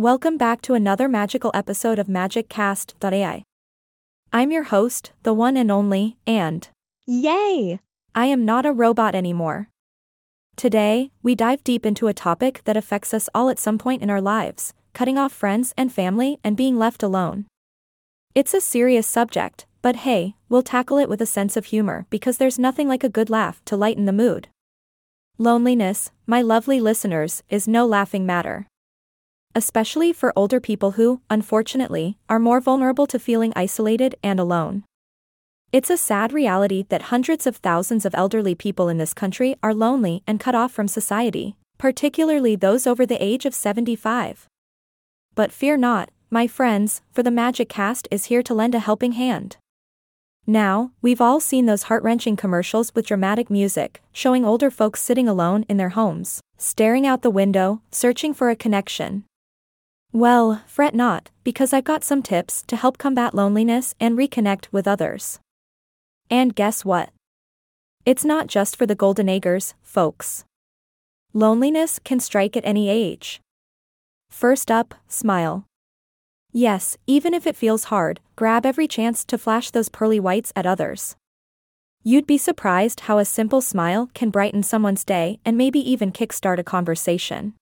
Welcome back to another magical episode of MagicCast.ai. I'm your host, the one and only, and Yay! I am not a robot anymore. Today, we dive deep into a topic that affects us all at some point in our lives cutting off friends and family and being left alone. It's a serious subject, but hey, we'll tackle it with a sense of humor because there's nothing like a good laugh to lighten the mood. Loneliness, my lovely listeners, is no laughing matter. Especially for older people who, unfortunately, are more vulnerable to feeling isolated and alone. It's a sad reality that hundreds of thousands of elderly people in this country are lonely and cut off from society, particularly those over the age of 75. But fear not, my friends, for the Magic Cast is here to lend a helping hand. Now, we've all seen those heart wrenching commercials with dramatic music, showing older folks sitting alone in their homes, staring out the window, searching for a connection. Well, fret not, because I've got some tips to help combat loneliness and reconnect with others. And guess what? It's not just for the golden agers, folks. Loneliness can strike at any age. First up, smile. Yes, even if it feels hard, grab every chance to flash those pearly whites at others. You'd be surprised how a simple smile can brighten someone's day and maybe even kickstart a conversation.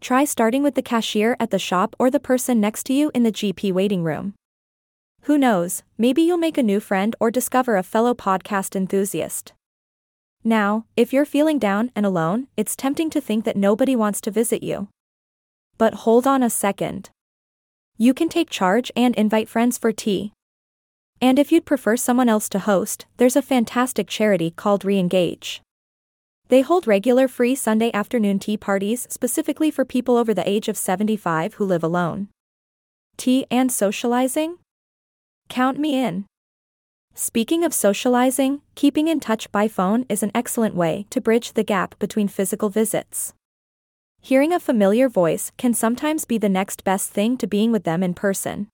Try starting with the cashier at the shop or the person next to you in the GP waiting room. Who knows, maybe you'll make a new friend or discover a fellow podcast enthusiast. Now, if you're feeling down and alone, it's tempting to think that nobody wants to visit you. But hold on a second. You can take charge and invite friends for tea. And if you'd prefer someone else to host, there's a fantastic charity called Reengage. They hold regular free Sunday afternoon tea parties specifically for people over the age of 75 who live alone. Tea and socializing? Count me in. Speaking of socializing, keeping in touch by phone is an excellent way to bridge the gap between physical visits. Hearing a familiar voice can sometimes be the next best thing to being with them in person.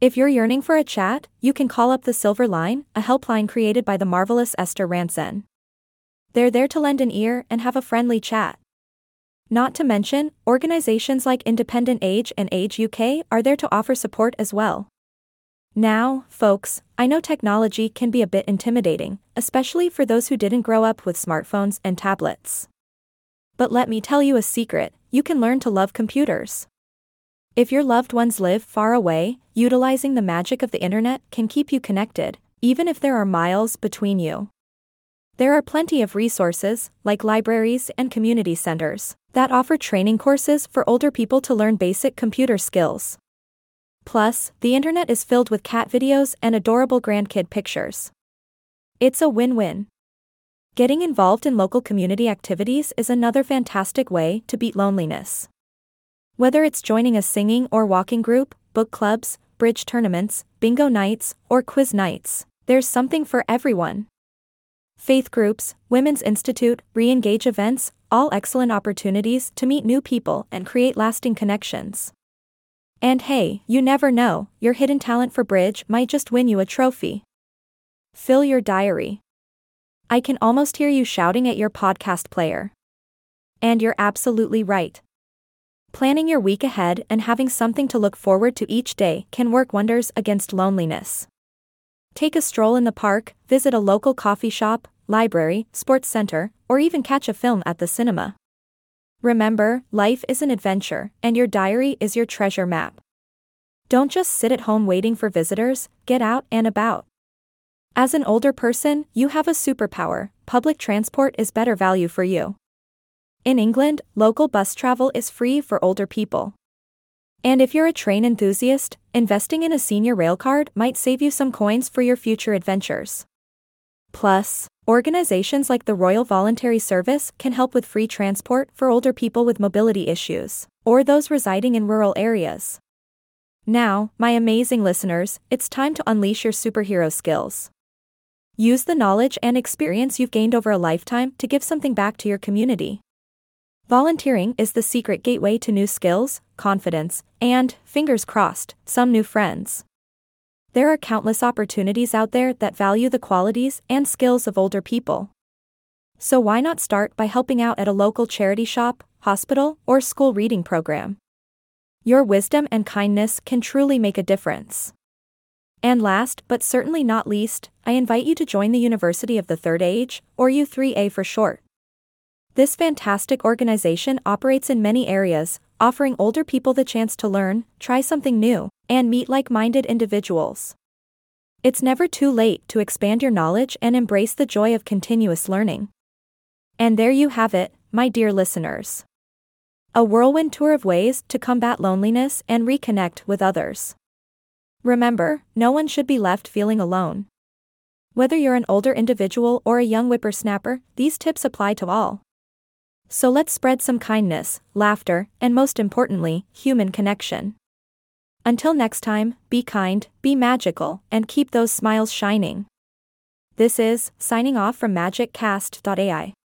If you're yearning for a chat, you can call up the Silver Line, a helpline created by the marvelous Esther Rantzen. They're there to lend an ear and have a friendly chat. Not to mention, organizations like Independent Age and Age UK are there to offer support as well. Now, folks, I know technology can be a bit intimidating, especially for those who didn't grow up with smartphones and tablets. But let me tell you a secret you can learn to love computers. If your loved ones live far away, utilizing the magic of the internet can keep you connected, even if there are miles between you. There are plenty of resources, like libraries and community centers, that offer training courses for older people to learn basic computer skills. Plus, the internet is filled with cat videos and adorable grandkid pictures. It's a win win. Getting involved in local community activities is another fantastic way to beat loneliness. Whether it's joining a singing or walking group, book clubs, bridge tournaments, bingo nights, or quiz nights, there's something for everyone. Faith groups, Women's Institute, re engage events, all excellent opportunities to meet new people and create lasting connections. And hey, you never know, your hidden talent for bridge might just win you a trophy. Fill your diary. I can almost hear you shouting at your podcast player. And you're absolutely right. Planning your week ahead and having something to look forward to each day can work wonders against loneliness. Take a stroll in the park, visit a local coffee shop, library, sports center, or even catch a film at the cinema. Remember, life is an adventure, and your diary is your treasure map. Don't just sit at home waiting for visitors, get out and about. As an older person, you have a superpower public transport is better value for you. In England, local bus travel is free for older people. And if you're a train enthusiast, investing in a senior rail card might save you some coins for your future adventures. Plus, organizations like the Royal Voluntary Service can help with free transport for older people with mobility issues, or those residing in rural areas. Now, my amazing listeners, it's time to unleash your superhero skills. Use the knowledge and experience you've gained over a lifetime to give something back to your community. Volunteering is the secret gateway to new skills, confidence, and, fingers crossed, some new friends. There are countless opportunities out there that value the qualities and skills of older people. So why not start by helping out at a local charity shop, hospital, or school reading program? Your wisdom and kindness can truly make a difference. And last, but certainly not least, I invite you to join the University of the Third Age, or U3A for short. This fantastic organization operates in many areas, offering older people the chance to learn, try something new, and meet like minded individuals. It's never too late to expand your knowledge and embrace the joy of continuous learning. And there you have it, my dear listeners. A whirlwind tour of ways to combat loneliness and reconnect with others. Remember, no one should be left feeling alone. Whether you're an older individual or a young whippersnapper, these tips apply to all. So let's spread some kindness, laughter, and most importantly, human connection. Until next time, be kind, be magical, and keep those smiles shining. This is, signing off from MagicCast.ai.